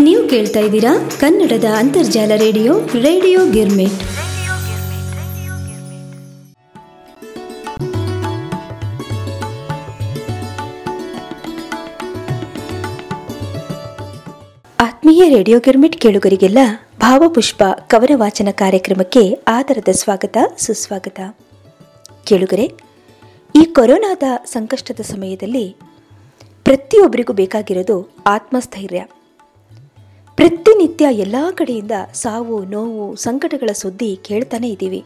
ನೀವು ಕೇಳ್ತಾ ಇದ್ದೀರಾ ಕನ್ನಡದ ಅಂತರ್ಜಾಲ ರೇಡಿಯೋ ರೇಡಿಯೋ ಗಿರ್ಮಿಟ್. ಆತ್ಮೀಯ ರೇಡಿಯೋ ಗಿರ್ಮಿಟ್ ಕೇಳುಗರಿಗೆಲ್ಲ ಭಾವಪುಷ್ಪ ಕವನ ವಾಚನ ಕಾರ್ಯಕ್ರಮಕ್ಕೆ ಆದರದ ಸ್ವಾಗತ, ಸುಸ್ವಾಗತ. ಕೇಳುಗರೆ, ಈ ಕೊರೋನಾದ ಸಂಕಷ್ಟದ ಸಮಯದಲ್ಲಿ ಪ್ರತಿಯೊಬ್ಬರಿಗೂ ಬೇಕಾಗಿರೋದು ಆತ್ಮಸ್ಥೈರ್ಯ. ಪ್ರತಿನಿತ್ಯ ಎಲ್ಲ ಕಡೆಯಿಂದ ಸಾವು, ನೋವು, ಸಂಕಟಗಳ ಸುದ್ದಿ ಕೇಳ್ತಾನೆ ಇದ್ದೀವಿ.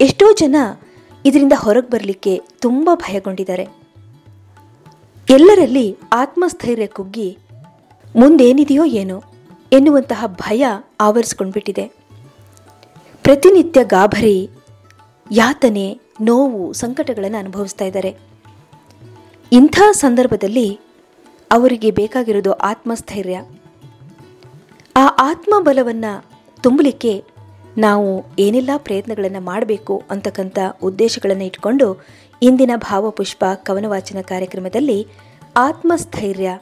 ಎಷ್ಟೋ ಜನ ಇದರಿಂದ ಹೊರಗೆ ಬರಲಿಕ್ಕೆ ತುಂಬ ಭಯಗೊಂಡಿದ್ದಾರೆ. ಎಲ್ಲರಲ್ಲಿ ಆತ್ಮಸ್ಥೈರ್ಯ ಕುಗ್ಗಿ ಮುಂದೇನಿದೆಯೋ ಏನೋ ಎನ್ನುವಂತಹ ಭಯ ಆವರಿಸ್ಕೊಂಡ್ಬಿಟ್ಟಿದೆ. ಪ್ರತಿನಿತ್ಯ ಗಾಭರಿ ಯಾತನೆ, ನೋವು, ಸಂಕಟಗಳನ್ನು ಅನುಭವಿಸ್ತಾ ಇದ್ದಾರೆ. ಇಂಥ ಸಂದರ್ಭದಲ್ಲಿ ಅವರಿಗೆ ಬೇಕಾಗಿರೋದು ಆತ್ಮಸ್ಥೈರ್ಯ. ಆತ್ಮಬಲವನ್ನು ತುಂಬಲಿಕ್ಕೆ ನಾವು ಏನೆಲ್ಲ ಪ್ರಯತ್ನಗಳನ್ನು ಮಾಡಬೇಕು ಅಂತಕ್ಕಂಥ ಉದ್ದೇಶಗಳನ್ನು ಇಟ್ಕೊಂಡು ಇಂದಿನ ಭಾವಪುಷ್ಪ ಕವನ ವಾಚನ ಕಾರ್ಯಕ್ರಮದಲ್ಲಿ ಆತ್ಮಸ್ಥೈರ್ಯ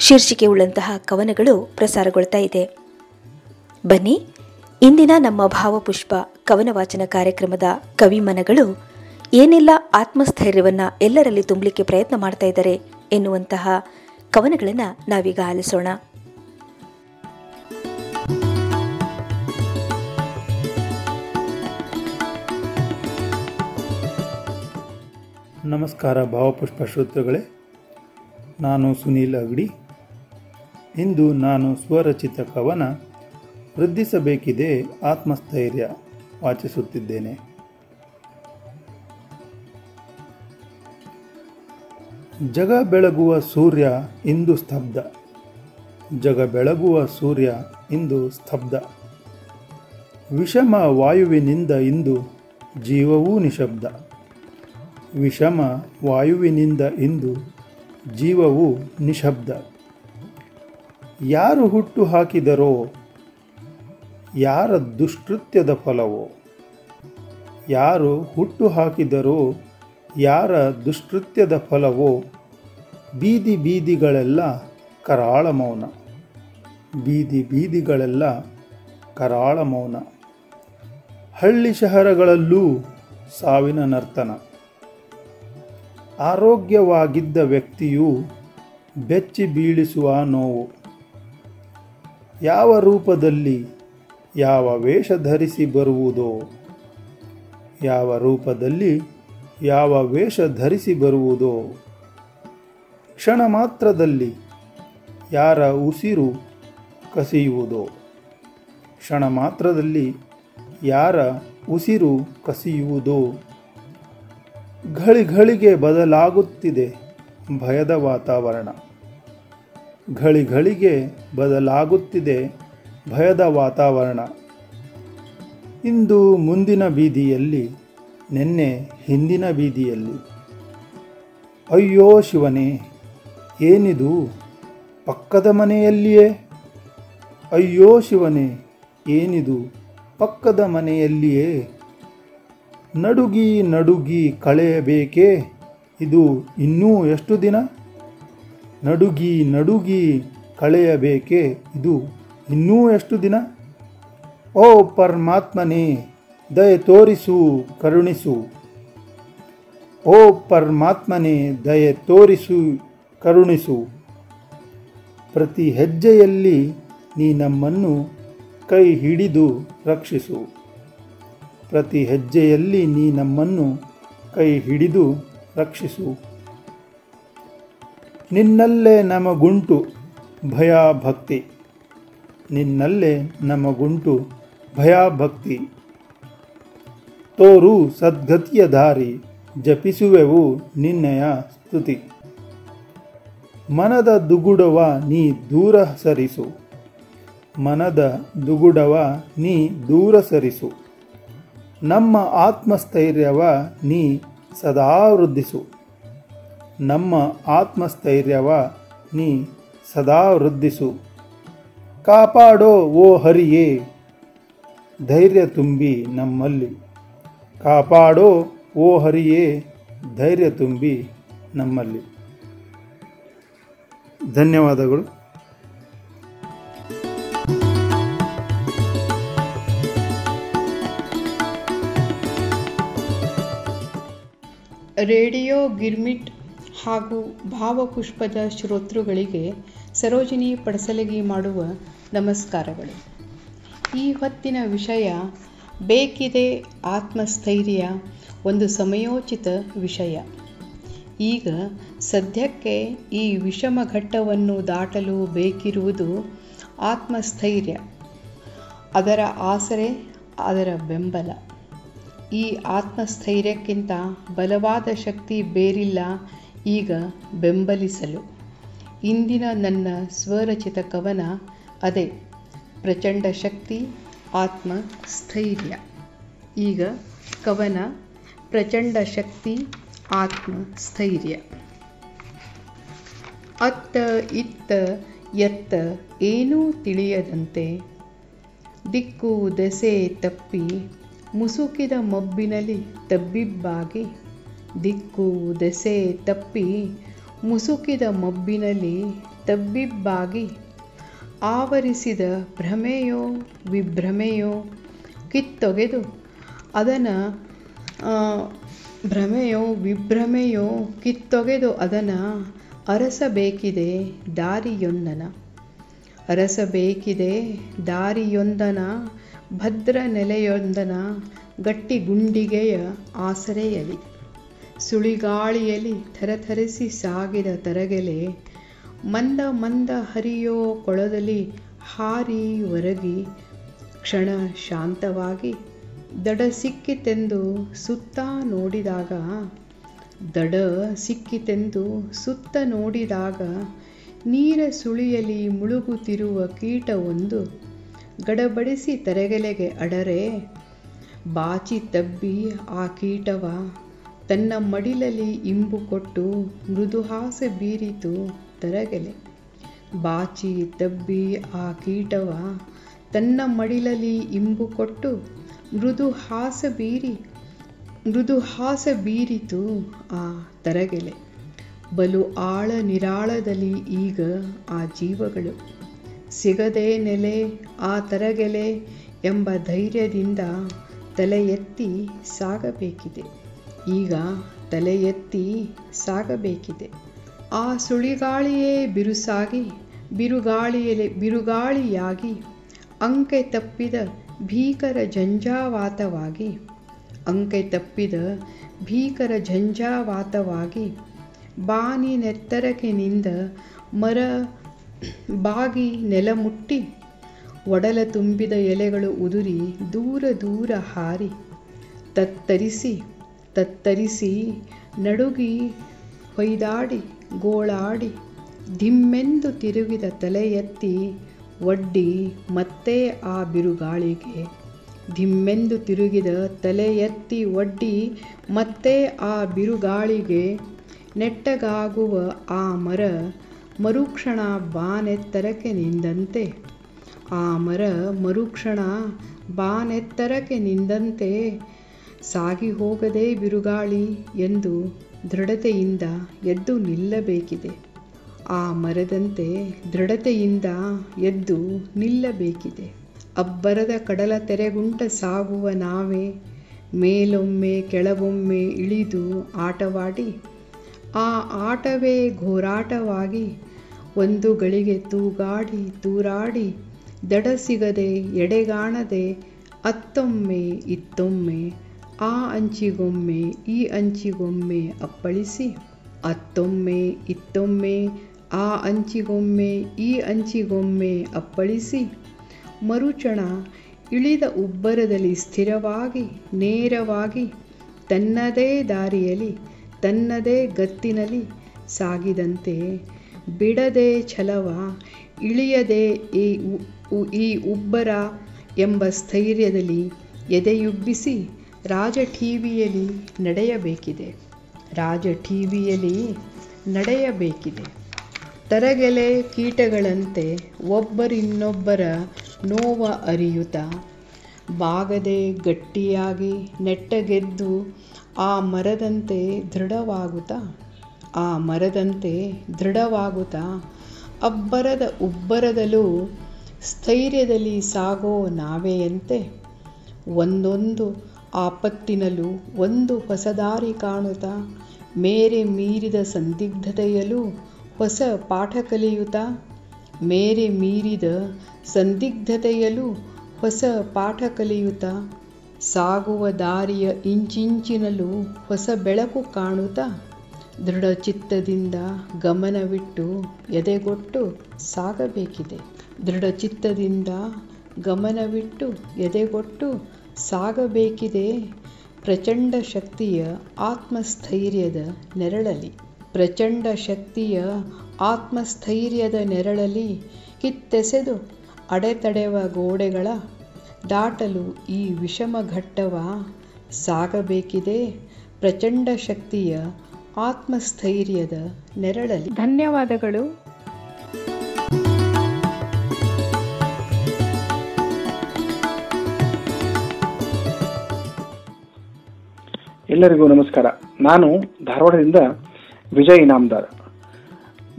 ಶೀರ್ಷಿಕೆ ಉಳ್ಳಂತಹ ಕವನಗಳು ಪ್ರಸಾರಗೊಳ್ತಾ ಇದೆ. ಬನ್ನಿ, ಇಂದಿನ ನಮ್ಮ ಭಾವಪುಷ್ಪ ಕವನ ವಾಚನ ಕಾರ್ಯಕ್ರಮದ ಕವಿಮನಗಳು ಏನೆಲ್ಲ ಆತ್ಮಸ್ಥೈರ್ಯವನ್ನು ಎಲ್ಲರಲ್ಲಿ ತುಂಬಲಿಕ್ಕೆ ಪ್ರಯತ್ನ ಮಾಡ್ತಾ ಇದ್ದಾರೆ ಎನ್ನುವಂತಹ ಕವನಗಳನ್ನು ನಾವೀಗ ಆಲಿಸೋಣ. ನಮಸ್ಕಾರ ಭಾವಪುಷ್ಪ ಶ್ರೋತೃಗಳೇ, ನಾನು ಸುನೀಲ್ ಅಗಡಿ. ಇಂದು ನಾನು ಸ್ವರಚಿತ ಕವನ, ವೃದ್ಧಿಸಬೇಕಿದೆ ಆತ್ಮಸ್ಥೈರ್ಯ ವಾಚಿಸುತ್ತಿದ್ದೇನೆ. ಜಗ ಬೆಳಗುವ ಸೂರ್ಯ ಇಂದು ಸ್ತಬ್ಧ. ಜಗ ಬೆಳಗುವ ಸೂರ್ಯ ಇಂದು ಸ್ತಬ್ಧ. ವಿಷಮ ವಾಯುವಿನಿಂದ ಇಂದು ಜೀವವೂ ನಿಶಬ್ದ. ವಿಷಮ ವಾಯುವಿನಿಂದ ಇಂದು ಜೀವವು ನಿಶಬ್ದ. ಯಾರು ಹುಟ್ಟು ಹಾಕಿದರೋ, ಯಾರ ದುಷ್ಕೃತ್ಯದ ಫಲವೋ. ಯಾರು ಹುಟ್ಟು ಹಾಕಿದರೋ, ಯಾರ ದುಷ್ಕೃತ್ಯದ ಫಲವೋ. ಬೀದಿ ಬೀದಿಗಳೆಲ್ಲ ಕರಾಳ ಮೌನ. ಬೀದಿ ಬೀದಿಗಳೆಲ್ಲ ಕರಾಳ ಮೌನ. ಹಳ್ಳಿ ಶಹರಗಳಲ್ಲೂ ಸಾವಿನ ನರ್ತನ. ಆರೋಗ್ಯವಾಗಿದ್ದ ವ್ಯಕ್ತಿಯು ಬೆಚ್ಚಿ ಬೀಳಿಸುವ ನೋವು. ಯಾವ ರೂಪದಲ್ಲಿ ಯಾವ ವೇಷ ಧರಿಸಿ ಬರುವುದೋ, ಯಾವ ರೂಪದಲ್ಲಿ ಯಾವ ವೇಷ ಧರಿಸಿ ಬರುವುದೋ, ಕ್ಷಣ ಮಾತ್ರದಲ್ಲಿ ಯಾರ ಉಸಿರು ಕಸಿಯುವುದೋ, ಕ್ಷಣ ಮಾತ್ರದಲ್ಲಿ ಯಾರ ಉಸಿರು ಕಸಿಯುವುದೋ ಘಳಿಗಳಿಗೆ ಬದಲಾಗುತ್ತಿದೆ ಭಯದ ವಾತಾವರಣ. ಘಳಿಘಳಿಗೆ ಬದಲಾಗುತ್ತಿದೆ ಭಯದ ವಾತಾವರಣ. ಇಂದು ಮುಂದಿನ ಬೀದಿಯಲ್ಲಿ, ನಿನ್ನೆ ಹಿಂದಿನ ಬೀದಿಯಲ್ಲಿ. ಅಯ್ಯೋ ಶಿವನೇ, ಏನಿದು? ಪಕ್ಕದ ಮನೆಯಲ್ಲಿಯೇ? ಅಯ್ಯೋ ಶಿವನೇ, ಏನಿದು? ಪಕ್ಕದ ಮನೆಯಲ್ಲಿಯೇ? ನಡುಗಿ ನಡುಗಿ ಕಳೆಯಬೇಕೇ? ಇದು ಇನ್ನೂ ಎಷ್ಟು ದಿನ? ನಡುಗಿ ನಡುಗಿ ಕಳೆಯಬೇಕೇ? ಇದು ಇನ್ನೂ ಎಷ್ಟು ದಿನ? ಓ ಪರಮಾತ್ಮನೇ, ದಯ ತೋರಿಸು, ಕರುಣಿಸು. ಓ ಪರಮಾತ್ಮನೇ, ದಯ ತೋರಿಸು, ಕರುಣಿಸು. ಪ್ರತಿ ಹೆಜ್ಜೆಯಲ್ಲಿ ನೀ ನಮ್ಮನ್ನು ಕೈ ಹಿಡಿದು ರಕ್ಷಿಸು. ಪ್ರತಿ ಹೆಜ್ಜೆಯಲ್ಲಿ ನೀ ನಮ್ಮನ್ನು ಕೈ ಹಿಡಿದು ರಕ್ಷಿಸು. ನಿನ್ನಲ್ಲೇ ನಮಗುಂಟು ಭಯ ಭಕ್ತಿ ನಿನ್ನಲ್ಲೇ ನಮಗುಂಟು ಭಯ ಭಕ್ತಿ ತೋರು ಸದ್ಗತಿಯ ದಾರಿ, ಜಪಿಸುವೆವು ನಿನ್ನಯ ಸ್ತುತಿ. ಮನದ ದುಗುಡವ ನೀ ದೂರ ಸರಿಸು. ಮನದ ದುಗುಡವ ನೀ ದೂರ ಸರಿಸು. ನಮ್ಮ ಆತ್ಮಸ್ಥೈರ್ಯವ ನೀ ಸದಾ ವೃದ್ಧಿಸು. ನಮ್ಮ ಆತ್ಮಸ್ಥೈರ್ಯವ ನೀ ಸದಾ ವೃದ್ಧಿಸು. ಕಾಪಾಡೋ ಓ ಹರಿಯೇ, ಧೈರ್ಯ ತುಂಬಿ ನಮ್ಮಲ್ಲಿ. ಕಾಪಾಡೋ ಓ ಹರಿಯೇ, ಧೈರ್ಯ ತುಂಬಿ ನಮ್ಮಲ್ಲಿ. ಧನ್ಯವಾದಗಳು. ರೇಡಿಯೋ, ಗಿರ್ಮಿಟ್ ಹಾಗೂ ಭಾವಪುಷ್ಪದ ಶ್ರೋತೃಗಳಿಗೆ ಸರೋಜಿನಿ ಪಡಸಲಗಿ ಮಾಡುವ ನಮಸ್ಕಾರಗಳು. ಈ ಹೊತ್ತಿನ ವಿಷಯ, ಬೇಕಿದೆ ಆತ್ಮಸ್ಥೈರ್ಯ, ಒಂದು ಸಮಯೋಚಿತ ವಿಷಯ. ಈಗ ಸದ್ಯಕ್ಕೆ ಈ ವಿಷಮ ಘಟ್ಟವನ್ನು ದಾಟಲು ಬೇಕಿರುವುದು ಆತ್ಮಸ್ಥೈರ್ಯ. ಅದರ ಆಸರೆ, ಅದರ ಬೆಂಬಲ. ಈ ಆತ್ಮಸ್ಥೈರ್ಯಕ್ಕಿಂತ ಬಲವಾದ ಶಕ್ತಿ ಬೇರಿಲ್ಲ, ಈಗ ಬೆಂಬಲಿಸಲು. ಇಂದಿನ ನನ್ನ ಸ್ವರಚಿತ ಕವನ ಅದೇ, ಪ್ರಚಂಡ ಶಕ್ತಿ, ಆತ್ಮ, ಸ್ಥೈರ್ಯ. ಈಗ ಕವನ, ಪ್ರಚಂಡ ಶಕ್ತಿ, ಆತ್ಮ, ಸ್ಥೈರ್ಯ. ಅತ್ತ ಇತ್ತ ಎತ್ತ ಏನೂ ತಿಳಿಯದಂತೆ, ದಿಕ್ಕು ದೆಸೆ ತಪ್ಪಿ ಮುಸುಕಿದ ಮಬ್ಬಿನಲ್ಲಿ ತಬ್ಬಿಬ್ಬಾಗಿ ದಿಕ್ಕು ದೆಸೆ ತಪ್ಪಿ ಮುಸುಕಿದ ಮಬ್ಬಿನಲ್ಲಿ ತಬ್ಬಿಬ್ಬಾಗಿ ಆವರಿಸಿದ ಭ್ರಮೆಯೋ ವಿಭ್ರಮೆಯೋ ಕಿತ್ತೊಗೆದು ಅದನ್ನು ಭ್ರಮೆಯೋ ವಿಭ್ರಮೆಯೋ ಕಿತ್ತೊಗೆದು ಅದನ್ನು ಅರಸಬೇಕಿದೆ ದಾರಿಯೊಂದನ. ಅರಸಬೇಕಿದೆ ದಾರಿಯೊಂದನ ಭದ್ರ ನೆಲೆಯೊಂದನ ಗಟ್ಟಿ ಗುಂಡಿಗೆಯ ಆಸರೆಯಲಿ, ಸುಳಿಗಾಳಿಯಲಿ ಥರಥರಿಸಿ ಸಾಗಿದ ತರಗೆಲೆ, ಮಂದ ಮಂದ ಹರಿಯೋ ಕೊಳದಲ್ಲಿ ಹಾರಿ ಒರಗಿ ಕ್ಷಣ ಶಾಂತವಾಗಿ ದಡ ಸಿಕ್ಕಿತೆಂದು ಸುತ್ತ ನೋಡಿದಾಗ, ದಡ ಸಿಕ್ಕಿತೆಂದು ಸುತ್ತ ನೋಡಿದಾಗ ನೀರ ಸುಳಿಯಲಿ ಮುಳುಗುತ್ತಿರುವ ಕೀಟವೊಂದು ಗಡಬಡಿಸಿ ತರಗೆಲೆಗೆ ಅಡರೆ, ಬಾಚಿ ತಬ್ಬಿ ಆ ಕೀಟವ ತನ್ನ ಮಡಿಲಲ್ಲಿ ಇಂಬು ಕೊಟ್ಟು ಮೃದುಹಾಸೆ ಬೀರಿತು ತರಗೆಲೆ. ಬಾಚಿ ತಬ್ಬಿ ಆ ಕೀಟವ ತನ್ನ ಮಡಿಲಲ್ಲಿ ಇಂಬು ಕೊಟ್ಟು ಮೃದು ಹಾಸ ಬೀರಿ, ಮೃದು ಹಾಸ ಬೀರಿತು ಆ ತರಗೆಲೆ. ಬಲು ಆಳ ನಿರಾಳದಲ್ಲಿ ಈಗ ಆ ಜೀವಗಳು. ಸಿಗದೆ ನೆಲೆ, ಆ ತರಗೆಲೆ ಎಂಬ ಧೈರ್ಯದಿಂದ ತಲೆ ಎತ್ತಿ ಸಾಗಬೇಕಿದೆ. ಈಗ ತಲೆ ಎತ್ತಿ ಸಾಗಬೇಕಿದೆ. ಆ ಸುಳಿಗಾಳಿಯೇ ಬಿರುಸಾಗಿ, ಬಿರುಗಾಳಿಯಲೆ, ಬಿರುಗಾಳಿಯಾಗಿ, ಅಂಕೆ ತಪ್ಪಿದ ಭೀಕರ ಝಂಜಾವಾತವಾಗಿ ಅಂಕೆ ತಪ್ಪಿದ ಭೀಕರ ಝಂಜಾವಾತವಾಗಿ ಬಾನಿ ನೆತ್ತರಕ್ಕೆ ನಿಂದ ಮರ ಬಾಗಿ ನೆಲ ಮುಟ್ಟಿ, ಒಡಲ ತುಂಬಿದ ಎಲೆಗಳು ಉದುರಿ ದೂರ ದೂರ ಹಾರಿ, ತತ್ತರಿಸಿ ತತ್ತರಿಸಿ ನಡುಗಿ ಹೊಯ್ದಾಡಿ, ಗೋಳಾಡಿ, ಧಿಮ್ಮೆಂದು ತಿರುಗಿದ ತಲೆ ಎತ್ತಿ ಒಡ್ಡಿ ಮತ್ತೆ ಆ ಬಿರುಗಾಳಿಗೆ, ಧಿಮ್ಮೆಂದು ತಿರುಗಿದ ತಲೆ ಎತ್ತಿ ಒಡ್ಡಿ ಮತ್ತೆ ಆ ಬಿರುಗಾಳಿಗೆ ನೆಟ್ಟಗಾಗುವ ಆ ಮರ ಮರುಕ್ಷಣ ಬಾನೆತ್ತರಕ್ಕೆ ನಿಂದಂತೆ. ಆ ಮರ ಮರುಕ್ಷಣ ಬಾನೆತ್ತರಕ್ಕೆ ನಿಂದಂತೆ. ಸಾಗಿ ಹೋಗದೆ ಬಿರುಗಾಳಿ ಎಂದು ದೃಢತೆಯಿಂದ ಎದ್ದು ನಿಲ್ಲಬೇಕಿದೆ. ಆ ಮರದಂತೆ ದೃಢತೆಯಿಂದ ಎದ್ದು ನಿಲ್ಲಬೇಕಿದೆ. ಅಬ್ಬರದ ಕಡಲ ತೆರೆಗುಂಟ ಸಾಗುವ ನಾವೇ ಮೇಲೊಮ್ಮೆ ಕೆಳಗೊಮ್ಮೆ ಇಳಿದು ಆಟವಾಡಿ, ಆ ಆಟವೇ ಘೋರಾಟವಾಗಿ ಒಂದು ಗಳಿಗೆ ತೂಗಾಡಿ, ತೂರಾಡಿ ದಡ ಸಿಗದೆ ಎಡೆಗಾಣದೆ ಅತ್ತೊಮ್ಮೆ ಇತ್ತೊಮ್ಮೆ, ಆ ಅಂಚಿಗೊಮ್ಮೆ, ಈ ಅಂಚಿಗೊಮ್ಮೆ ಅಪ್ಪಳಿಸಿ ಅತ್ತೊಮ್ಮೆ ಇತ್ತೊಮ್ಮೆ, ಆ ಅಂಚಿಗೊಮ್ಮೆ, ಈ ಅಂಚಿಗೊಮ್ಮೆ ಅಪ್ಪಳಿಸಿ, ಮರುಚಣ ಇಳಿದ ಉಬ್ಬರದಲ್ಲಿ ಸ್ಥಿರವಾಗಿ, ನೇರವಾಗಿ, ತನ್ನದೇ ದಾರಿಯಲ್ಲಿ, ತನ್ನದೇ ಗತ್ತಿನಲ್ಲಿ ಸಾಗಿದಂತೆ ಬಿಡದೆ ಛಲವ ಇಳಿಯದೆ ಈ ಈ ಉಬ್ಬರ ಎಂಬ ಸ್ಥೈರ್ಯದಲ್ಲಿ ಎದೆಯುಬ್ಬಿಸಿ ರಾಜ ಟಿವಿಯಲ್ಲಿ ನಡೆಯಬೇಕಿದೆ. ರಾಜ ಟಿವಿಯಲ್ಲಿ ನಡೆಯಬೇಕಿದೆ. ತರಗೆಲೆ ಕೀಟಗಳಂತೆ ಒಬ್ಬರಿನ್ನೊಬ್ಬರ ನೋವ ಅರಿಯುತ. ಬಾಗದೆ ಗಟ್ಟಿಯಾಗಿ ನೆಟ್ಟಗೆದ್ದು ಆ ಮರದಂತೆ ದೃಢವಾಗುತ್ತಾ ಆ ಮರದಂತೆ ದೃಢವಾಗುತ್ತಾ ಅಬ್ಬರದ ಉಬ್ಬರದಲ್ಲೂ ಸ್ಥೈರ್ಯದಲ್ಲಿ ಸಾಗೋ ನಾವೆಯಂತೆ ಒಂದೊಂದು ಆಪತ್ತಿನಲ್ಲೂ ಒಂದು ಹೊಸದಾರಿ ಕಾಣುತ್ತಾ ಮೇರೆ ಮೀರಿದ ಸಂದಿಗ್ಧತೆಯಲ್ಲೂ ಹೊಸ ಪಾಠ ಕಲಿಯುತ್ತಾ ಮೇರೆ ಮೀರಿದ ಸಂದಿಗ್ಧತೆಯಲ್ಲೂ ಹೊಸ ಪಾಠ ಕಲಿಯುತ್ತಾ ಸಾಗುವ ದಾರಿಯ ಇಂಚಿಂಚಿನಲ್ಲೂ ಹೊಸ ಬೆಳಕು ಕಾಣುತ್ತಾ ದೃಢ ಚಿತ್ತದಿಂದ ಗಮನವಿಟ್ಟು ಎದೆಗೊಟ್ಟು ಸಾಗಬೇಕಿದೆ. ದೃಢ ಚಿತ್ತದಿಂದ ಗಮನವಿಟ್ಟು ಎದೆಗೊಟ್ಟು ಸಾಗಬೇಕಿದೆ. ಪ್ರಚಂಡ ಶಕ್ತಿಯ ಆತ್ಮಸ್ಥೈರ್ಯದ ನೆರಳಲಿ ಪ್ರಚಂಡ ಶಕ್ತಿಯ ಆತ್ಮಸ್ಥೈರ್ಯದ ನೆರಳಲಿ ಕಿತ್ತೆಸೆದು ಅಡೆತಡೆವ ಗೋಡೆಗಳ ದಾಟಲು ಈ ವಿಷಮ ಘಟ್ಟವ ಸಾಗಬೇಕಿದೆ. ಪ್ರಚಂಡ ಶಕ್ತಿಯ ಆತ್ಮಸ್ಥೈರ್ಯದ ನೆರಳಲ್ಲಿ. ಧನ್ಯವಾದಗಳು. ಎಲ್ಲರಿಗೂ ನಮಸ್ಕಾರ. ನಾನು ಧಾರವಾಡದಿಂದ ವಿಜಯ್ ಇನಾಮದಾರ್.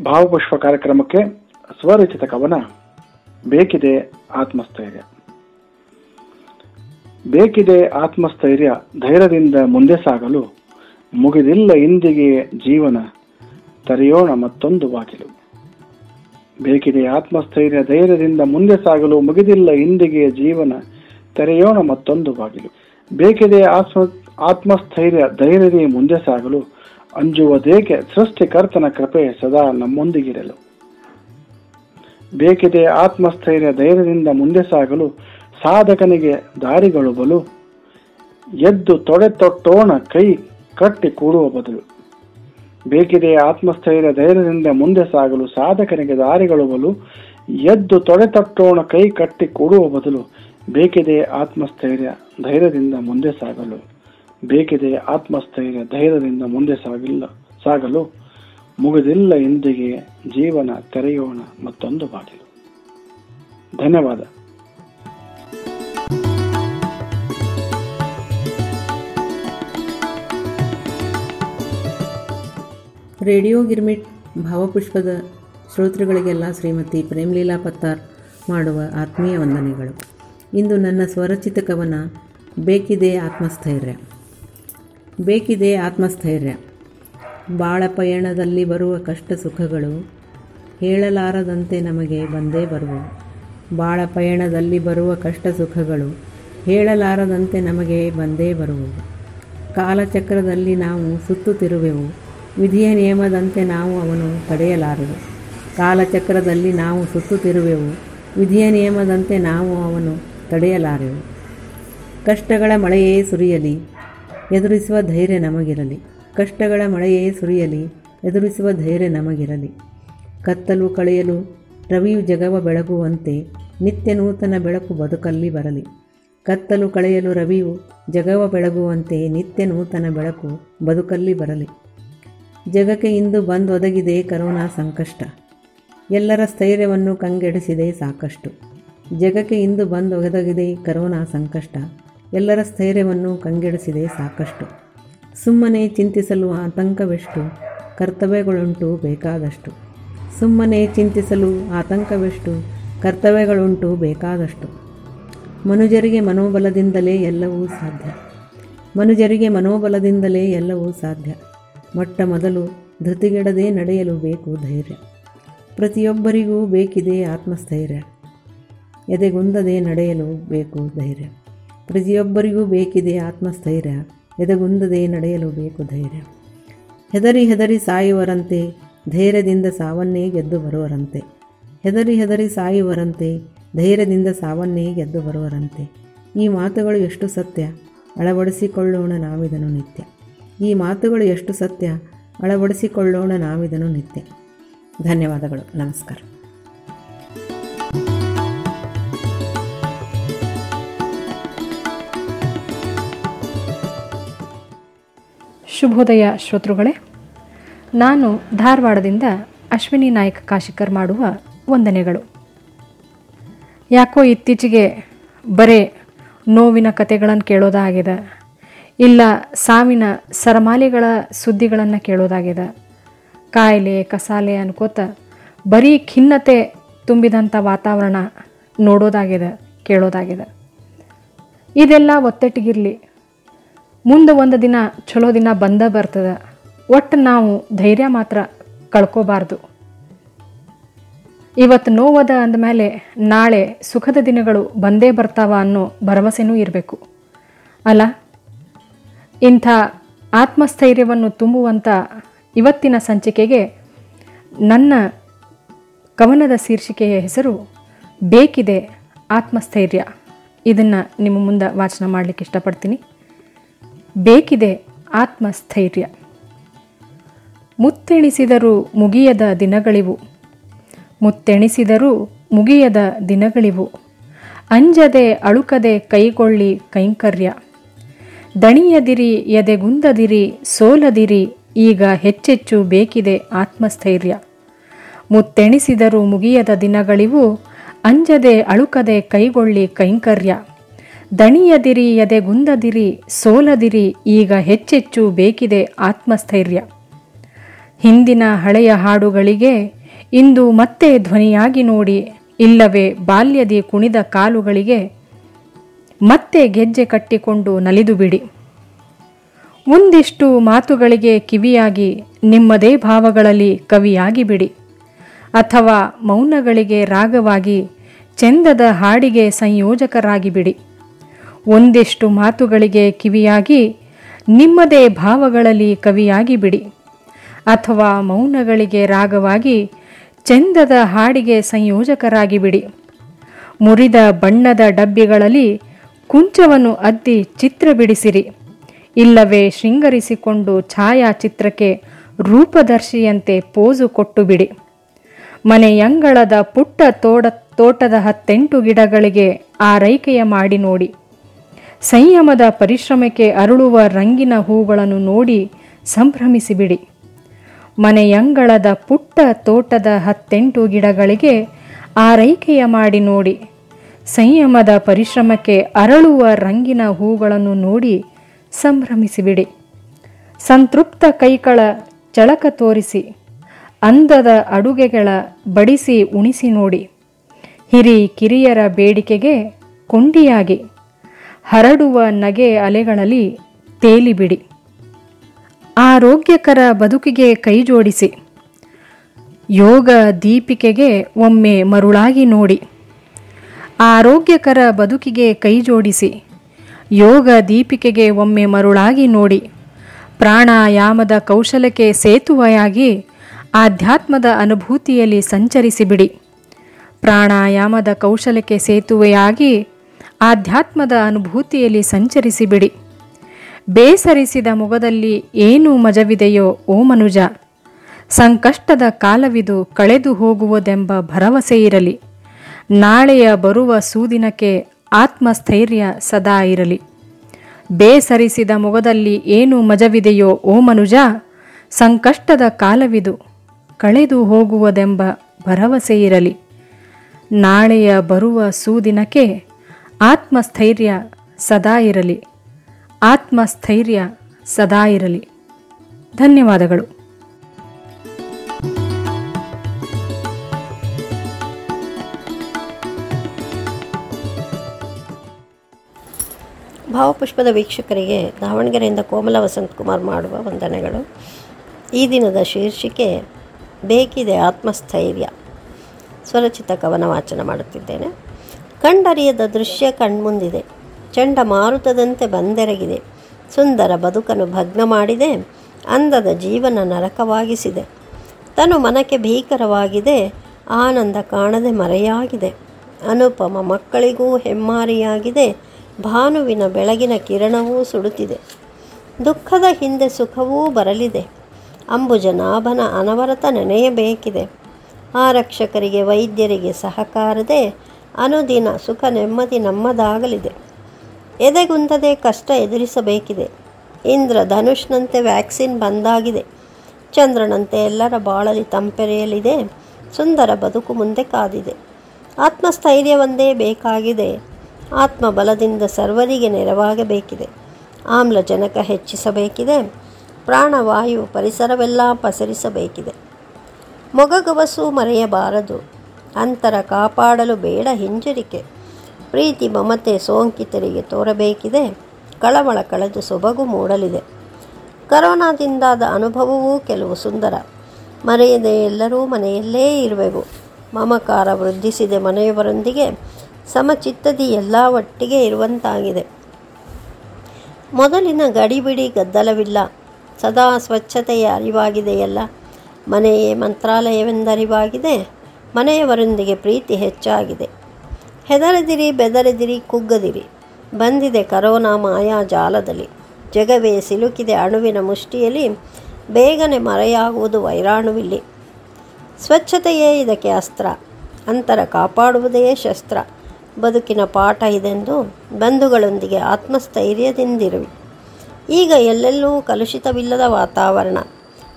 ಭಾವಪುಷ್ಪ ಕಾರ್ಯಕ್ರಮಕ್ಕೆ ಸ್ವರಚಿತ ಕವನ ಬೇಕಿದೆ ಆತ್ಮಸ್ಥೈರ್ಯ. ಬೇಕಿದೆ ಆತ್ಮಸ್ಥೈರ್ಯ ಧೈರ್ಯದಿಂದ ಮುಂದೆ ಸಾಗಲು ಮುಗಿದಿಲ್ಲ ಇಂದಿಗೆ ಜೀವನ, ತರೆಯೋಣ ಮತ್ತೊಂದು ಬಾಗಿಲು. ಬೇಕಿದೆ ಆತ್ಮಸ್ಥೈರ್ಯ ಧೈರ್ಯದಿಂದ ಮುಂದೆ ಸಾಗಲು ಮುಗಿದಿಲ್ಲ ಇಂದಿಗೆ ಜೀವನ, ತೆರೆಯೋಣ ಮತ್ತೊಂದು ಬಾಗಿಲು. ಬೇಕಿದೆ ಆತ್ಮ, ಆತ್ಮಸ್ಥೈರ್ಯ ಧೈರ್ಯದೇ ಮುಂದೆ ಸಾಗಲು, ಅಂಜುವುದೇಕೆ ಸೃಷ್ಟಿಕರ್ತನ ಕೃಪೆ ಸದಾ ನಮ್ಮೊಂದಿಗಿರಲು. ಬೇಕಿದೆ ಆತ್ಮಸ್ಥೈರ್ಯ ಧೈರ್ಯದಿಂದ ಮುಂದೆ ಸಾಗಲು, ಸಾಧಕನಿಗೆ ದಾರಿಗಳು ಬಲು. ಎದ್ದು ತೊಡೆ ತೊಟ್ಟೋಣ ಕೈ ಕಟ್ಟಿ ಕೂಡುವ ಬದಲು ಬೇಕಿದೆ ಆತ್ಮಸ್ಥೈರ್ಯ, ಧೈರ್ಯದಿಂದ ಮುಂದೆ ಸಾಗಲು, ಸಾಧಕನಿಗೆ ದಾರಿಗಳು ಬಲು ಎದ್ದು ತೊಡೆ ತಟ್ಟೋಣ, ಕೈ ಕಟ್ಟಿ ಕೂಡುವ ಬದಲು ಬೇಕಿದೆ ಆತ್ಮಸ್ಥೈರ್ಯ, ಧೈರ್ಯದಿಂದ ಮುಂದೆ ಸಾಗಲು. ಬೇಕಿದೆ ಆತ್ಮಸ್ಥೈರ್ಯ, ಧೈರ್ಯದಿಂದ ಮುಂದೆ ಸಾಗಿಲ್ಲ, ಸಾಗಲು. ಮುಗಿದಿಲ್ಲ ಇಂದಿಗೆ ಜೀವನ ತೆರೆಯೋಣ ಮತ್ತೊಂದು ಬಾಗಿಲು ಧನ್ಯವಾದ. ರೇಡಿಯೋ ಗಿರ್ಮಿಟ್ ಭಾವಪುಷ್ಪದ ಶ್ರೋತೃಗಳಿಗೆಲ್ಲ ಶ್ರೀಮತಿ ಪ್ರೇಮ್ಲೀಲಾ ಪತ್ತಾರ್ ಮಾಡುವ ಆತ್ಮೀಯ ವಂದನೆಗಳು. ಇಂದು ನನ್ನ ಸ್ವರಚಿತ ಕವನ ಬೇಕಿದೆ ಆತ್ಮಸ್ಥೈರ್ಯ. ಬೇಕಿದೆ ಆತ್ಮಸ್ಥೈರ್ಯ. ಬಾಳ ಪಯಣದಲ್ಲಿ ಬರುವ ಕಷ್ಟ ಸುಖಗಳು ಹೇಳಲಾರದಂತೆ ನಮಗೆ ಬಂದೇ ಬರುವವು. ಬಾಳ ಪಯಣದಲ್ಲಿ ಬರುವ ಕಷ್ಟ ಸುಖಗಳು ಹೇಳಲಾರದಂತೆ ನಮಗೆ ಬಂದೇ ಬರುವವು. ಕಾಲಚಕ್ರದಲ್ಲಿ ನಾವು ಸುತ್ತುತ್ತಿರುವೆವು. ವಿಧಿಯ ನಿಯಮದಂತೆ ನಾವು ಅವನು ತಡೆಯಲಾರದು ಕಾಲಚಕ್ರದಲ್ಲಿ ನಾವು ಸುತ್ತುತ್ತಿರುವೆವು. ವಿಧಿಯ ನಿಯಮದಂತೆ ನಾವು ಅವನು ತಡೆಯಲಾರೆವು. ಕಷ್ಟಗಳ ಮಳೆಯೇ ಸುರಿಯಲಿ, ಎದುರಿಸುವ ಧೈರ್ಯ ನಮಗಿರಲಿ. ಕಷ್ಟಗಳ ಮಳೆಯೇ ಸುರಿಯಲಿ, ಎದುರಿಸುವ ಧೈರ್ಯ ನಮಗಿರಲಿ. ಕತ್ತಲು ಕಳೆಯಲು ರವಿಯು ಜಗವ ಬೆಳಗುವಂತೆ ನಿತ್ಯ ನೂತನ ಬೆಳಕು ಬದುಕಲ್ಲಿ ಬರಲಿ. ಕತ್ತಲು ಕಳೆಯಲು ರವಿಯು ಜಗವ ಬೆಳಗುವಂತೆ ನಿತ್ಯ ನೂತನ ಬೆಳಕು ಬದುಕಲ್ಲಿ ಬರಲಿ. ಜಗಕ್ಕೆ ಇಂದು ಬಂದು ಒದಗಿದೆ ಕರೋನಾ ಸಂಕಷ್ಟ. ಎಲ್ಲರ ಸ್ಥೈರ್ಯವನ್ನು ಕಂಗೆಡಿಸಿದೆ ಸಾಕಷ್ಟು. ಜಗಕ್ಕೆ ಇಂದು ಬಂದು ಒದಗಿದೆ ಕರೋನಾ ಸಂಕಷ್ಟ. ಎಲ್ಲರ ಸ್ಥೈರ್ಯವನ್ನು ಕಂಗೆಡಿಸಿದೆ ಸಾಕಷ್ಟು. ಸುಮ್ಮನೆ ಚಿಂತಿಸಲು ಆತಂಕವೆಷ್ಟು? ಕರ್ತವ್ಯಗಳುಂಟು ಬೇಕಾದಷ್ಟು. ಸುಮ್ಮನೆ ಚಿಂತಿಸಲು ಆತಂಕವೆಷ್ಟು? ಕರ್ತವ್ಯಗಳುಂಟು ಬೇಕಾದಷ್ಟು. ಮನುಜರಿಗೆ ಮನೋಬಲದಿಂದಲೇ ಎಲ್ಲವೂ ಸಾಧ್ಯ. ಮನುಜರಿಗೆ ಮನೋಬಲದಿಂದಲೇ ಎಲ್ಲವೂ ಸಾಧ್ಯ. ಮೊಟ್ಟ ಮೊದಲು ಧೃತಿಗೆಡದೆ ನಡೆಯಲು ಬೇಕು ಧೈರ್ಯ. ಪ್ರತಿಯೊಬ್ಬರಿಗೂ ಬೇಕಿದೆ ಆತ್ಮಸ್ಥೈರ್ಯ. ಎದೆಗುಂದದೆ ನಡೆಯಲು ಬೇಕು ಧೈರ್ಯ. ಪ್ರತಿಯೊಬ್ಬರಿಗೂ ಬೇಕಿದೆ ಆತ್ಮಸ್ಥೈರ್ಯ. ಎದೆಗುಂದದೆ ನಡೆಯಲು ಬೇಕು ಧೈರ್ಯ. ಹೆದರಿ ಹೆದರಿ ಸಾಯುವರಂತೆ, ಧೈರ್ಯದಿಂದ ಸಾವನ್ನೇ ಗೆದ್ದು ಬರುವರಂತೆ. ಹೆದರಿ ಹೆದರಿ ಸಾಯುವರಂತೆ, ಧೈರ್ಯದಿಂದ ಸಾವನ್ನೇ ಗೆದ್ದು ಬರುವರಂತೆ. ಈ ಮಾತುಗಳು ಎಷ್ಟು ಸತ್ಯ? ಅಳವಡಿಸಿಕೊಳ್ಳೋಣ ನಾವಿದನು ನಿತ್ಯ. ಈ ಮಾತುಗಳು ಎಷ್ಟು ಸತ್ಯ? ಅಳವಡಿಸಿಕೊಳ್ಳೋಣ ನಾವಿದನ್ನು ನಿತ್ಯ. ಧನ್ಯವಾದಗಳು. ನಮಸ್ಕಾರ. ಶುಭೋದಯ ಶ್ರೋತೃಗಳೇ, ನಾನು ಧಾರವಾಡದಿಂದ ಅಶ್ವಿನಿ ನಾಯಕ್ ಕಾಶಿಕರ್ ಮಾಡುವ ವಂದನೆಗಳು. ಯಾಕೋ ಇತ್ತೀಚೆಗೆ ಬರೇ ನೋವಿನ ಕತೆಗಳನ್ನು ಕೇಳೋದಾಗಿದೆ. ಇಲ್ಲ ಸಾವಿನ ಸರಮಾಲೆಗಳ ಸುದ್ದಿಗಳನ್ನು ಕೇಳೋದಾಗಿದೆ ಕಾಯಿಲೆ, ಕಸಾಲೆ ಅನ್ಕೋತ ಬರೀ ಖಿನ್ನತೆ ತುಂಬಿದಂಥ ವಾತಾವರಣ ನೋಡೋದಾಗಿದೆ ಕೇಳೋದಾಗಿದೆ ಇದೆಲ್ಲ ಒತ್ತಟ್ಟಿಗಿರಲಿ. ಮುಂದೆ ಒಂದು ದಿನ ಚಲೋ ದಿನ ಬಂದ ಬರ್ತದೆ. ಒಟ್ಟು ನಾವು ಧೈರ್ಯ ಮಾತ್ರ ಕಳ್ಕೋಬಾರ್ದು. ಇವತ್ತು ನೋವದ ಅಂದಮೇಲೆ ನಾಳೆ ಸುಖದ ದಿನಗಳು ಬಂದೇ ಬರ್ತಾವ ಅನ್ನೋ ಭರವಸೆನೂ ಇರಬೇಕು. ಅಲ್ಲ? ಇಂಥ ಆತ್ಮಸ್ಥೈರ್ಯವನ್ನು ತುಂಬುವಂಥ ಇವತ್ತಿನ ಸಂಚಿಕೆಗೆ ನನ್ನ ಕವನದ ಶೀರ್ಷಿಕೆಯ ಹೆಸರು, ಬೇಕಿದೆ ಆತ್ಮಸ್ಥೈರ್ಯ. ಇದನ್ನು ನಿಮ್ಮ ಮುಂದೆ ವಾಚನ ಮಾಡಲಿಕ್ಕೆ ಇಷ್ಟಪಡ್ತೀನಿ. ಬೇಕಿದೆ ಆತ್ಮಸ್ಥೈರ್ಯ. ಮುತ್ತೆಣಿಸಿದರೂ ಮುಗಿಯದ ದಿನಗಳಿವು. ಮುತ್ತೆಣಿಸಿದರೂ ಮುಗಿಯದ ದಿನಗಳಿವು. ಅಂಜದೆ ಅಳುಕದೆ ಕೈಗೊಳ್ಳಿ ಕೈಂಕರ್ಯ. ದಣಿಯದಿರಿ ಎದೆಗುಂದದಿರಿ ಸೋಲದಿರಿ, ಈಗ ಹೆಚ್ಚೆಚ್ಚು ಬೇಕಿದೆ ಆತ್ಮಸ್ಥೈರ್ಯ. ಮುತ್ತೆಣಿಸಿದರೂ ಮುಗಿಯದ ದಿನಗಳಿವು, ಅಂಜದೆ ಅಳುಕದೆ ಕೈಗೊಳ್ಳಿ ಕೈಂಕರ್ಯ. ದಣಿಯದಿರಿ ಎದೆಗುಂದದಿರಿ ಸೋಲದಿರಿ, ಈಗ ಹೆಚ್ಚೆಚ್ಚು ಬೇಕಿದೆ ಆತ್ಮಸ್ಥೈರ್ಯ. ಹಿಂದಿನ ಹಳೆಯ ಹಾಡುಗಳಿಗೆ, ಇಂದು ಮತ್ತೆ ಧ್ವನಿಯಾಗಿ ನೋಡಿ, ಇಲ್ಲವೇ ಬಾಲ್ಯದಿ ಕುಣಿದ ಕಾಲುಗಳಿಗೆ ಮತ್ತೆ ಗೆಜ್ಜೆ ಕಟ್ಟಿಕೊಂಡು ನಲಿದು ಬಿಡಿ. ಒಂದಿಷ್ಟು ಮಾತುಗಳಿಗೆ ಕಿವಿಯಾಗಿ ನಿಮ್ಮದೇ ಭಾವಗಳಲ್ಲಿ ಕವಿಯಾಗಿ ಬಿಡಿ. ಅಥವಾ ಮೌನಗಳಿಗೆ ರಾಗವಾಗಿ ಚೆಂದದ ಹಾಡಿಗೆ ಸಂಯೋಜಕರಾಗಿ ಬಿಡಿ. ಒಂದಿಷ್ಟು ಮಾತುಗಳಿಗೆ ಕಿವಿಯಾಗಿ ನಿಮ್ಮದೇ ಭಾವಗಳಲ್ಲಿ ಕವಿಯಾಗಿ ಬಿಡಿ. ಅಥವಾ ಮೌನಗಳಿಗೆ ರಾಗವಾಗಿ ಚೆಂದದ ಹಾಡಿಗೆ ಸಂಯೋಜಕರಾಗಿ ಬಿಡಿ. ಮುರಿದ ಬಣ್ಣದ ಡಬ್ಬಿಗಳಲ್ಲಿ ಕುಂಚವನ್ನು ಅದ್ದಿ ಚಿತ್ರ ಬಿಡಿಸಿರಿ. ಇಲ್ಲವೇ ಶೃಂಗರಿಸಿಕೊಂಡು ಛಾಯಾಚಿತ್ರಕ್ಕೆ ರೂಪದರ್ಶಿಯಂತೆ ಪೋಸು ಕೊಟ್ಟು ಬಿಡಿ ಮನೆಯಂಗಳದ ಪುಟ್ಟ ತೋಡ, ತೋಟದ ಹತ್ತೆಂಟು ಗಿಡಗಳಿಗೆ ಆರೈಕೆಯ ಮಾಡಿ ನೋಡಿ. ಸಂಯಮದ ಪರಿಶ್ರಮಕ್ಕೆ ಅರಳುವ ರಂಗಿನ ಹೂಗಳನ್ನು ನೋಡಿ ಸಂಭ್ರಮಿಸಿಬಿಡಿ. ಮನೆಯಂಗಳದ ಪುಟ್ಟ ತೋಟದ ಹತ್ತೆಂಟು ಗಿಡಗಳಿಗೆ ಆರೈಕೆಯ ಮಾಡಿ ನೋಡಿ. ಸಂಯಮದ ಪರಿಶ್ರಮಕ್ಕೆ ಅರಳುವ ರಂಗಿನ ಹೂಗಳನ್ನು ನೋಡಿ ಸಂಭ್ರಮಿಸಿಬಿಡಿ. ಸಂತೃಪ್ತ ಕೈಕಳ ಚಳಕ ತೋರಿಸಿ, ಅಂದದ ಅಡುಗೆಗಳ ಬಡಿಸಿ ಉಣಿಸಿ ನೋಡಿ. ಹಿರಿ ಕಿರಿಯರ ಬೇಡಿಕೆಗೆ ಕೊಂಡಿಯಾಗಿ, ಹರಡುವ ನಗೆ ಅಲೆಗಳಲ್ಲಿ ತೇಲಿಬಿಡಿ. ಆರೋಗ್ಯಕರ ಬದುಕಿಗೆ ಕೈಜೋಡಿಸಿ ಯೋಗ ದೀಪಿಕೆಗೆ ಒಮ್ಮೆ ಮರುಳಾಗಿ ನೋಡಿ. ಆರೋಗ್ಯಕರ ಬದುಕಿಗೆ ಕೈಜೋಡಿಸಿ ಯೋಗ ದೀಪಿಕೆಗೆ ಒಮ್ಮೆ ಮರುಳಾಗಿ ನೋಡಿ. ಪ್ರಾಣಾಯಾಮದ ಕೌಶಲಕ್ಕೆ ಸೇತುವೆಯಾಗಿ ಆಧ್ಯಾತ್ಮದ ಅನುಭೂತಿಯಲ್ಲಿ ಸಂಚರಿಸಿಬಿಡಿ. ಪ್ರಾಣಾಯಾಮದ ಕೌಶಲಕ್ಕೆ ಸೇತುವೆಯಾಗಿ ಆಧ್ಯಾತ್ಮದ ಅನುಭೂತಿಯಲ್ಲಿ ಸಂಚರಿಸಿಬಿಡಿ. ಬೇಸರಿಸಿದ ಮುಗದಲ್ಲಿ ಏನು ಮಜವಿದೆಯೋ ಓ ಮನುಜ. ಸಂಕಷ್ಟದ ಕಾಲವಿದು ಕಳೆದು ಹೋಗುವುದೆಂಬ ಭರವಸೆ ಇರಲಿ. ನಾಳೆಯ ಬರುವ ಸೂದಿನಕ್ಕೆ ಆತ್ಮಸ್ಥೈರ್ಯ ಸದಾ ಇರಲಿ. ಬೇಸರಿಸಿದ ಮುಗದಲ್ಲಿ ಏನು ಮಜವಿದೆಯೋ ಓ ಮನುಜ, ಸಂಕಷ್ಟದ ಕಾಲವಿದು, ಕಳೆದು ಹೋಗುವುದೆಂಬ ಭರವಸೆ ಇರಲಿ. ನಾಳೆಯ ಬರುವ ಸೂದಿನಕ್ಕೆ ಆತ್ಮಸ್ಥೈರ್ಯ ಸದಾ ಇರಲಿ. ಆತ್ಮಸ್ಥೈರ್ಯ ಸದಾ ಇರಲಿ. ಧನ್ಯವಾದಗಳು. ಭಾವಪುಷ್ಪದ ವೀಕ್ಷಕರಿಗೆ ದಾವಣಗೆರೆಯಿಂದ ಕೋಮಲ ವಸಂತ್ ಕುಮಾರ್ ಮಾಡುವ ವಂದನೆಗಳು. ಈ ದಿನದ ಶೀರ್ಷಿಕೆ, ಬೇಕಿದೆ ಆತ್ಮಸ್ಥೈರ್ಯ. ಸ್ವರಚಿತ ಕವನ ವಾಚನ ಮಾಡುತ್ತಿದ್ದೇನೆ. ಕಂಡರಿಯದ ದೃಶ್ಯ ಕಣ್ಮುಂದಿದೆ. ಚಂಡಮಾರುತದಂತೆ ಬಂದೆರಗಿದೆ. ಸುಂದರ ಬದುಕನ್ನು ಭಗ್ನ ಮಾಡಿದೆ. ಅಂದದ ಜೀವನ ನರಕವಾಗಿಸಿದೆ. ತನು ಮನಕ್ಕೆ ಭೀಕರವಾಗಿದೆ. ಆನಂದ ಕಾಣದೆ ಮರೆಯಾಗಿದೆ. ಅನುಪಮ ಮಕ್ಕಳಿಗೂ ಹೆಮ್ಮಾರಿಯಾಗಿದೆ. ಭಾನುವಿನ ಬೆಳಗಿನ ಕಿರಣವೂ ಸುಡುತ್ತಿದೆ. ದುಃಖದ ಹಿಂದೆ ಸುಖವೂ ಬರಲಿದೆ. ಅಂಬುಜನಾಭನ ಅನವರತ ನೆನೆಯಬೇಕಿದೆ. ಆರಕ್ಷಕರಿಗೆ ವೈದ್ಯರಿಗೆ ಸಹಕಾರದೆ ಅನುದಿನ ಸುಖ ನೆಮ್ಮದಿ ನಮ್ಮದಾಗಲಿದೆ. ಎದೆಗುಂದದೆ ಕಷ್ಟ ಎದುರಿಸಬೇಕಿದೆ. ಇಂದ್ರ ಧನುಷ್ನಂತೆ ವ್ಯಾಕ್ಸಿನ್ ಬಂದಾಗಿದೆ. ಚಂದ್ರನಂತೆ ಎಲ್ಲರ ಬಾಳಲಿ ತಂಪೆರೆಯಲಿದೆ. ಸುಂದರ ಬದುಕು ಮುಂದೆ ಕಾದಿದೆ. ಆತ್ಮಸ್ಥೈರ್ಯವೊಂದೇ ಬೇಕಾಗಿದೆ. ಆತ್ಮಬಲದಿಂದ ಸರ್ವರಿಗೆ ನೆರವಾಗಬೇಕಿದೆ. ಆಮ್ಲಜನಕ ಹೆಚ್ಚಿಸಬೇಕಿದೆ. ಪ್ರಾಣವಾಯು ಪರಿಸರವೆಲ್ಲ ಪಸರಿಸಬೇಕಿದೆ. ಮೊಗಗವಸು ಮರೆಯಬಾರದು. ಅಂತರ ಕಾಪಾಡಲು ಬೇಡ ಹಿಂಜರಿಕೆ. ಪ್ರೀತಿ ಮಮತೆ ಸೋಂಕಿತರಿಗೆ ತೋರಬೇಕಿದೆ. ಕಳವಳ ಕಳೆದು ಸೊಬಗು ಮೂಡಲಿದೆ. ಕರೋನಾದಿಂದಾದ ಅನುಭವವೂ ಕೆಲವು ಸುಂದರ. ಮರೆಯದೆ ಎಲ್ಲರೂ ಮನೆಯಲ್ಲೇ ಇರುವೆವು. ಮಮಕಾರ ವೃದ್ಧಿಸಿದೆ ಮನೆಯವರೊಂದಿಗೆ. ಸಮಚಿತ್ತದಿ ಎಲ್ಲ ಒಟ್ಟಿಗೆ ಇರುವಂತಾಗಿದೆ. ಮೊದಲಿನ ಗಡಿಬಿಡಿ ಗದ್ದಲವಿಲ್ಲ. ಸದಾ ಸ್ವಚ್ಛತೆಯ ಅರಿವಾಗಿದೆಯಲ್ಲ. ಮನೆಯೇ ಮಂತ್ರಾಲಯವೆಂದರಿವಾಗಿದೆ. ಮನೆಯವರೊಂದಿಗೆ ಪ್ರೀತಿ ಹೆಚ್ಚಾಗಿದೆ. ಹೆದರದಿರಿ, ಬೆದರದಿರಿ, ಕುಗ್ಗದಿರಿ. ಬಂದಿದೆ ಕರೋನಾ ಮಾಯಾ ಜಾಲದಲ್ಲಿ. ಜಗವೇ ಸಿಲುಕಿದೆ ಅಣುವಿನ ಮುಷ್ಟಿಯಲ್ಲಿ. ಬೇಗನೆ ಮರೆಯಾಗುವುದು ವೈರಾಣುವಿಲ್ಲಿ. ಸ್ವಚ್ಛತೆಯೇ ಇದಕ್ಕೆ ಅಸ್ತ್ರ. ಅಂತರ ಕಾಪಾಡುವುದೇ ಶಸ್ತ್ರ. ಬದುಕಿನ ಪಾಠ ಇದೆಂದು ಬಂಧುಗಳೊಂದಿಗೆ ಆತ್ಮಸ್ಥೈರ್ಯದಿಂದಿರುವಿ. ಈಗ ಎಲ್ಲೆಲ್ಲೂ ಕಲುಷಿತವಿಲ್ಲದ ವಾತಾವರಣ.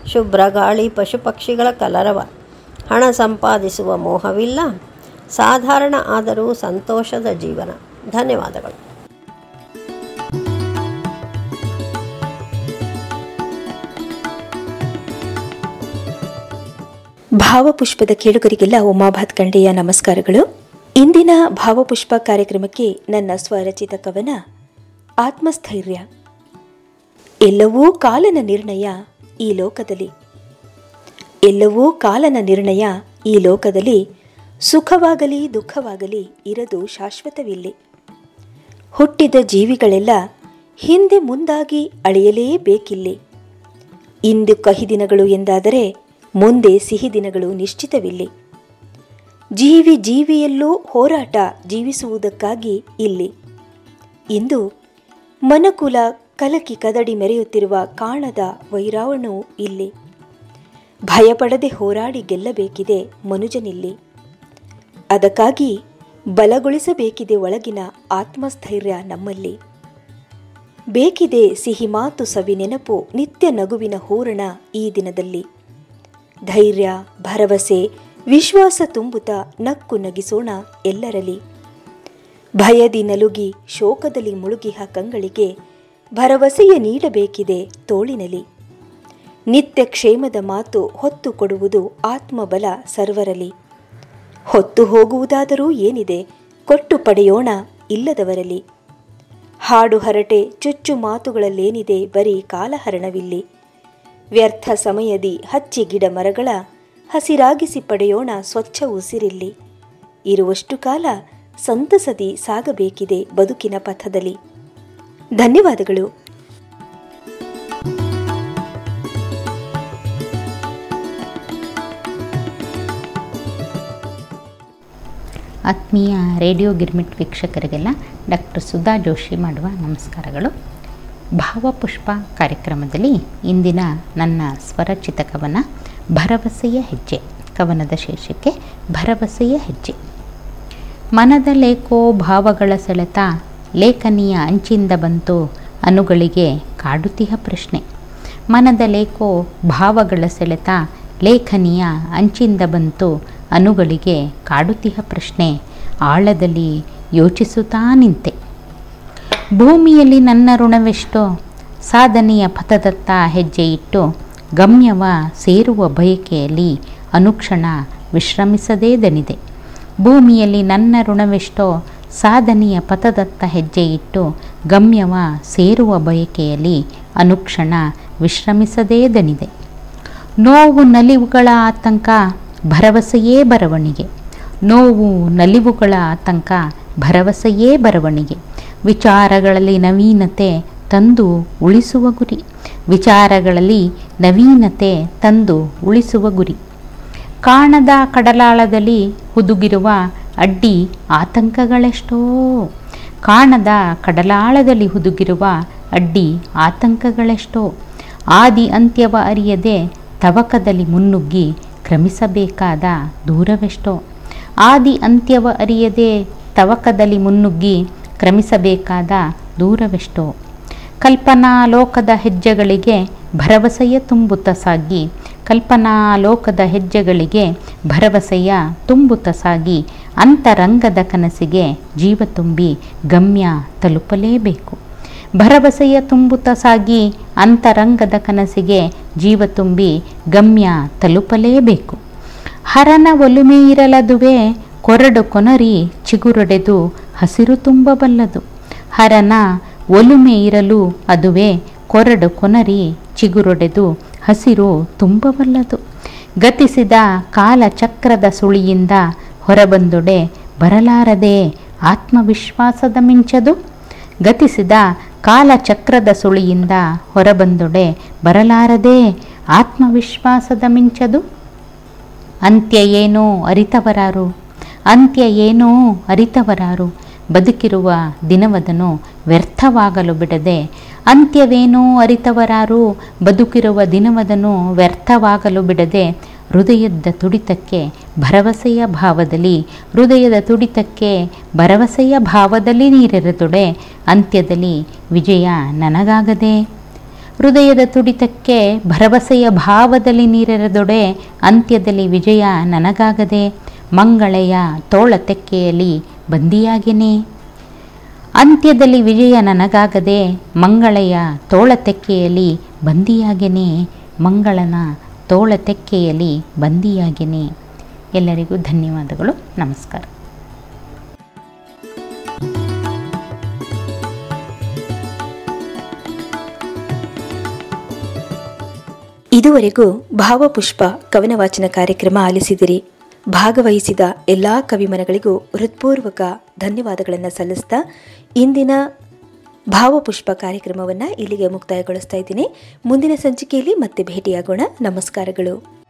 ಶುಭ್ರ ಗಾಳಿ, ಪಶು ಪಕ್ಷಿಗಳ ಕಲರವ. ಹಣ ಸಂಪಾದಿಸುವ ಮೋಹವಿಲ್ಲ. ಸಾಧಾರಣ ಆದರೂ ಸಂತೋಷದ ಜೀವನ. ಧನ್ಯವಾದಗಳು. ಭಾವಪುಷ್ಪದ ಕೇಳುಗರಿಗೆಲ್ಲ ಉಮಾಭಾತ್ ಖಂಡೆಯ ನಮಸ್ಕಾರಗಳು. ಇಂದಿನ ಭಾವಪುಷ್ಪ ಕಾರ್ಯಕ್ರಮಕ್ಕೆ ನನ್ನ ಸ್ವರಚಿತ ಕವನ, ಆತ್ಮಸ್ಥೈರ್ಯ. ಎಲ್ಲವೂ ಕಾಲನ ನಿರ್ಣಯ ಈ ಲೋಕದಲ್ಲಿ. ಎಲ್ಲವೂ ಕಾಲನ ನಿರ್ಣಯ ಈ ಲೋಕದಲ್ಲಿ. ಸುಖವಾಗಲಿ, ದುಃಖವಾಗಲಿ ಇರದು ಶಾಶ್ವತವಿಲ್ಲಿ. ಹುಟ್ಟಿದ ಜೀವಿಗಳೆಲ್ಲ ಹಿಂದೆ ಮುಂದಾಗಿ ಅಳೆಯಲೇಬೇಕಿಲ್ಲಿ. ಇಂದು ಕಹಿ ದಿನಗಳು ಎಂದಾದರೆ ಮುಂದೆ ಸಿಹಿ ದಿನಗಳು ನಿಶ್ಚಿತವಿಲ್ಲಿ. ಜೀವಿ ಜೀವಿಯಲ್ಲೂ ಹೋರಾಟ ಜೀವಿಸುವುದಕ್ಕಾಗಿ ಇಲ್ಲಿ. ಇಂದು ಮನಕುಲ ಕಲಕಿ ಕದಡಿ ಮೆರೆಯುತ್ತಿರುವ ಕಾಣದ ವೈರಾವಣವು ಇಲ್ಲಿ. ಭಯಪಡದೆ ಹೋರಾಡಿ ಗೆಲ್ಲಬೇಕಿದೆ ಮನುಜನಿಲ್ಲಿ. ಅದಕ್ಕಾಗಿ ಬಲಗೊಳಿಸಬೇಕಿದೆ ಒಳಗಿನ ಆತ್ಮಸ್ಥೈರ್ಯ ನಮ್ಮಲ್ಲಿ. ಬೇಕಿದೆ ಸಿಹಿ ಮಾತು ಸವಿ ನೆನಪು ನಿತ್ಯ ನಗುವಿನ ಹೂರಣ ಈ ದಿನದಲ್ಲಿ. ಧೈರ್ಯ, ಭರವಸೆ ವಿಶ್ವಾಸ ತುಂಬುತ್ತಾ ನಕ್ಕು ನಗಿಸೋಣ ಎಲ್ಲರಲ್ಲಿ. ಭಯದಿ ನಲುಗಿ ಶೋಕದಲ್ಲಿ ಮುಳುಗಿಹ ಕಂಗಳಿಗೆ ಭರವಸೆಯ ನೀಡಬೇಕಿದೆ ತೋಳಿನಲಿ ನಿತ್ಯ ಕ್ಷೇಮದ ಮಾತು ಹೊತ್ತು ಕೊಡುವುದು ಆತ್ಮಬಲ ಸರ್ವರಲಿ ಹೊತ್ತು ಹೋಗುವುದಾದರೂ ಏನಿದೆ ಕೊಟ್ಟು ಪಡೆಯೋಣ ಇಲ್ಲದವರಲಿ ಹಾಡು ಹರಟೆ ಚುಚ್ಚು ಮಾತುಗಳಲ್ಲೇನಿದೆ ಬರೀ ಕಾಲಹರಣವಿಲ್ಲಿ. ವ್ಯರ್ಥ ಸಮಯದಿ ಹಚ್ಚಿ ಗಿಡ ಮರಗಳ ಹಸಿರಾಗಿಸಿ ಪಡೆಯೋಣ ಸ್ವಚ್ಛ ಉಸಿರಿಲ್ಲಿ. ಇರುವಷ್ಟು ಕಾಲ ಸಂತಸದಿ ಸಾಗಬೇಕಿದೆ ಬದುಕಿನ ಪಥದಲ್ಲಿ. ಧನ್ಯವಾದಗಳು. ಆತ್ಮೀಯ ರೇಡಿಯೋ ಗಿರ್ಮಿಟ್ ವೀಕ್ಷಕರಿಗೆಲ್ಲ ಡಾಕ್ಟರ್ ಸುಧಾ ಜೋಶಿ ಮಾಡುವ ನಮಸ್ಕಾರಗಳು. ಭಾವಪುಷ್ಪ ಕಾರ್ಯಕ್ರಮದಲ್ಲಿ ಇಂದಿನ ನನ್ನ ಸ್ವರಚಿತ ಕವನ ಭರವಸೆಯ ಹೆಜ್ಜೆ, ಕವನದ ಶೀರ್ಷಿಕೆ, ಭರವಸೆಯ ಹೆಜ್ಜೆ. ಮನದ ಲೇಖೋ ಭಾವಗಳ ಸೆಳೆತ, ಲೇಖನಿಯ ಅಂಚಿಂದ ಬಂತು ಅನುಗಳಿಗೆ ಕಾಡುತಿಹ ಪ್ರಶ್ನೆ. ಮನದ ಲೇಖೋ ಭಾವಗಳ ಸೆಳೆತ, ಲೇಖನಿಯ ಅಂಚಿಂದ ಬಂತು ಅನುಗಳಿಗೆ ಕಾಡುತಿಹ ಪ್ರಶ್ನೆ, ಆಳದಲ್ಲಿ ಯೋಚಿಸುತ್ತಾ ನಿಂತೆ. ಭೂಮಿಯಲ್ಲಿ ನನ್ನ ಋಣವೆಷ್ಟೋ, ಸಾಧನೆಯ ಪಥದತ್ತ ಹೆಜ್ಜೆ ಇಟ್ಟು ಗಮ್ಯವ ಸೇರುವ ಬಯಕೆಯಲ್ಲಿ ಅನುಕ್ಷಣ ವಿಶ್ರಮಿಸದೇ ದನಿದೆ ಭೂಮಿಯಲ್ಲಿ ನನ್ನ ಋಣವೆಷ್ಟೋ ಸಾಧನೆಯ ಪಥದತ್ತ ಹೆಜ್ಜೆ ಇಟ್ಟು ಗಮ್ಯವ ಸೇರುವ ಬಯಕೆಯಲ್ಲಿ ಅನುಕ್ಷಣ ವಿಶ್ರಮಿಸದೇ ದನಿದೆ ನೋವು ನಲಿವುಗಳ ಆತಂಕ ಭರವಸೆಯೇ ಬರವಣಿಗೆ. ನೋವು ನಲಿವುಗಳ ಆತಂಕ ಭರವಸೆಯೇ ಬರವಣಿಗೆ. ವಿಚಾರಗಳಲ್ಲಿ ನವೀನತೆ ತಂದು ಉಳಿಸುವ ಗುರಿ. ವಿಚಾರಗಳಲ್ಲಿ ನವೀನತೆ ತಂದು ಉಳಿಸುವ ಗುರಿ. ಕಾಣದ ಕಡಲಾಳದಲ್ಲಿ ಹುದುಗಿರುವ ಅಡ್ಡಿ ಆತಂಕಗಳೆಷ್ಟೋ. ಕಾಣದ ಕಡಲಾಳದಲ್ಲಿ ಹುದುಗಿರುವ ಅಡ್ಡಿ ಆತಂಕಗಳೆಷ್ಟೋ. ಆದಿ ಅಂತ್ಯವ ಅರಿಯದೆ ತವಕದಲ್ಲಿ ಮುನ್ನುಗ್ಗಿ ಕ್ರಮಿಸಬೇಕಾದ ದೂರವೆಷ್ಟೋ. ಆದಿ ಅಂತ್ಯವ ಅರಿಯದೆ ತವಕದಲ್ಲಿ ಮುನ್ನುಗ್ಗಿ ಕ್ರಮಿಸಬೇಕಾದ ದೂರವೆಷ್ಟೋ. ಕಲ್ಪನಾ ಲೋಕದ ಹೆಜ್ಜೆಗಳಿಗೆ ಭರವಸೆಯ ತುಂಬುತ್ತ ಸಾಗಿ. ಕಲ್ಪನಾ ಲೋಕದ ಹೆಜ್ಜೆಗಳಿಗೆ ಭರವಸೆಯ ತುಂಬುತ್ತ ಸಾಗಿ. ಅಂತರಂಗದ ಕನಸಿಗೆ ಜೀವ ತುಂಬಿ ಗಮ್ಯ ತಲುಪಲೇಬೇಕು. ಭರವಸೆಯ ತುಂಬುತ್ತ ಸಾಗಿ ಅಂತರಂಗದ ಕನಸಿಗೆ ಜೀವ ತುಂಬಿ ಗಮ್ಯ ತಲುಪಲೇಬೇಕು. ಹರನ ಒಲುಮೆ ಇರಲದುವೆ, ಕೊರಡು ಕೊನರಿ ಚಿಗುರೊಡೆದು ಹಸಿರು ತುಂಬಬಲ್ಲದು. ಹರನ ಒಲುಮೆ ಇರಲು ಅದುವೇ ಕೊರಡು ಕೊನರಿ ಚಿಗುರೊಡೆದು ಹಸಿರು ತುಂಬವಲ್ಲದು. ಗತಿಸಿದ ಕಾಲಚಕ್ರದ ಸುಳಿಯಿಂದ ಹೊರಬಂದೊಡೆ ಬರಲಾರದೆ ಆತ್ಮವಿಶ್ವಾಸದ ಮಿಂಚದು. ಗತಿಸಿದ ಕಾಲಚಕ್ರದ ಸುಳಿಯಿಂದ ಹೊರಬಂದೊಡೆ ಬರಲಾರದೆ ಆತ್ಮವಿಶ್ವಾಸದ ಮಿಂಚದು. ಅಂತ್ಯ ಏನೋ ಅರಿತವರಾರು, ಅಂತ್ಯ ಏನೋ ಅರಿತವರಾರು ಬದುಕಿರುವ ದಿನವದನು ವ್ಯರ್ಥವಾಗಲು ಬಿಡದೆ, ಅಂತ್ಯವೇನೋ ಅರಿತವರಾರು ಬದುಕಿರುವ ದಿನವದನು ವ್ಯರ್ಥವಾಗಲು ಬಿಡದೆ, ಹೃದಯದ ತುಡಿತಕ್ಕೆ ಭರವಸೆಯ ಭಾವದಲ್ಲಿ, ಹೃದಯದ ತುಡಿತಕ್ಕೆ ಭರವಸೆಯ ಭಾವದಲ್ಲಿ ನೀರೆರೆದೊಡೆ ಅಂತ್ಯದಲ್ಲಿ ವಿಜಯ ನನಗಾಗದೆ, ಹೃದಯದ ತುಡಿತಕ್ಕೆ ಭರವಸೆಯ ಭಾವದಲ್ಲಿ ನೀರೆರೆದೊಡೆ ಅಂತ್ಯದಲ್ಲಿ ವಿಜಯ ನನಗಾಗದೆ, ಮಂಗಳೆಯ ತೋಳ ತೆಕ್ಕೆಯಲ್ಲಿ ಬಂದಿಯಾಗೆನೆ. ಅಂತ್ಯದಲ್ಲಿ ವಿಜಯ ನನಗಾಗದೆ ಮಂಗಳೆಯ ತೋಳ ತೆಕ್ಕೆಯಲ್ಲಿ ಬಂದಿಯಾಗೆನೆ. ಮಂಗಳನ ತೋಳ ತೆಕ್ಕೆಯಲ್ಲಿ ಬಂದಿಯಾಗೆನೆ. ಎಲ್ಲರಿಗೂ ಧನ್ಯವಾದಗಳು. ನಮಸ್ಕಾರ. ಇದುವರೆಗೂ ಭಾವಪುಷ್ಪ ಕವನ ವಾಚನ ಕಾರ್ಯಕ್ರಮ ಆಲಿಸಿದಿರಿ. ಭಾಗವಹಿಸಿದ ಎಲ್ಲಾ ಕವಿಮನಗಳಿಗೂ ಹೃತ್ಪೂರ್ವಕ ಧನ್ಯವಾದಗಳನ್ನು ಸಲ್ಲಿಸ್ತಾ ಇಂದಿನ ಭಾವಪುಷ್ಪ ಕಾರ್ಯಕ್ರಮವನ್ನು ಇಲ್ಲಿಗೆ ಮುಕ್ತಾಯಗೊಳಿಸ್ತಾ ಇದ್ದೀನಿ. ಮುಂದಿನ ಸಂಚಿಕೆಯಲ್ಲಿ ಮತ್ತೆ ಭೇಟಿಯಾಗೋಣ. ನಮಸ್ಕಾರಗಳು.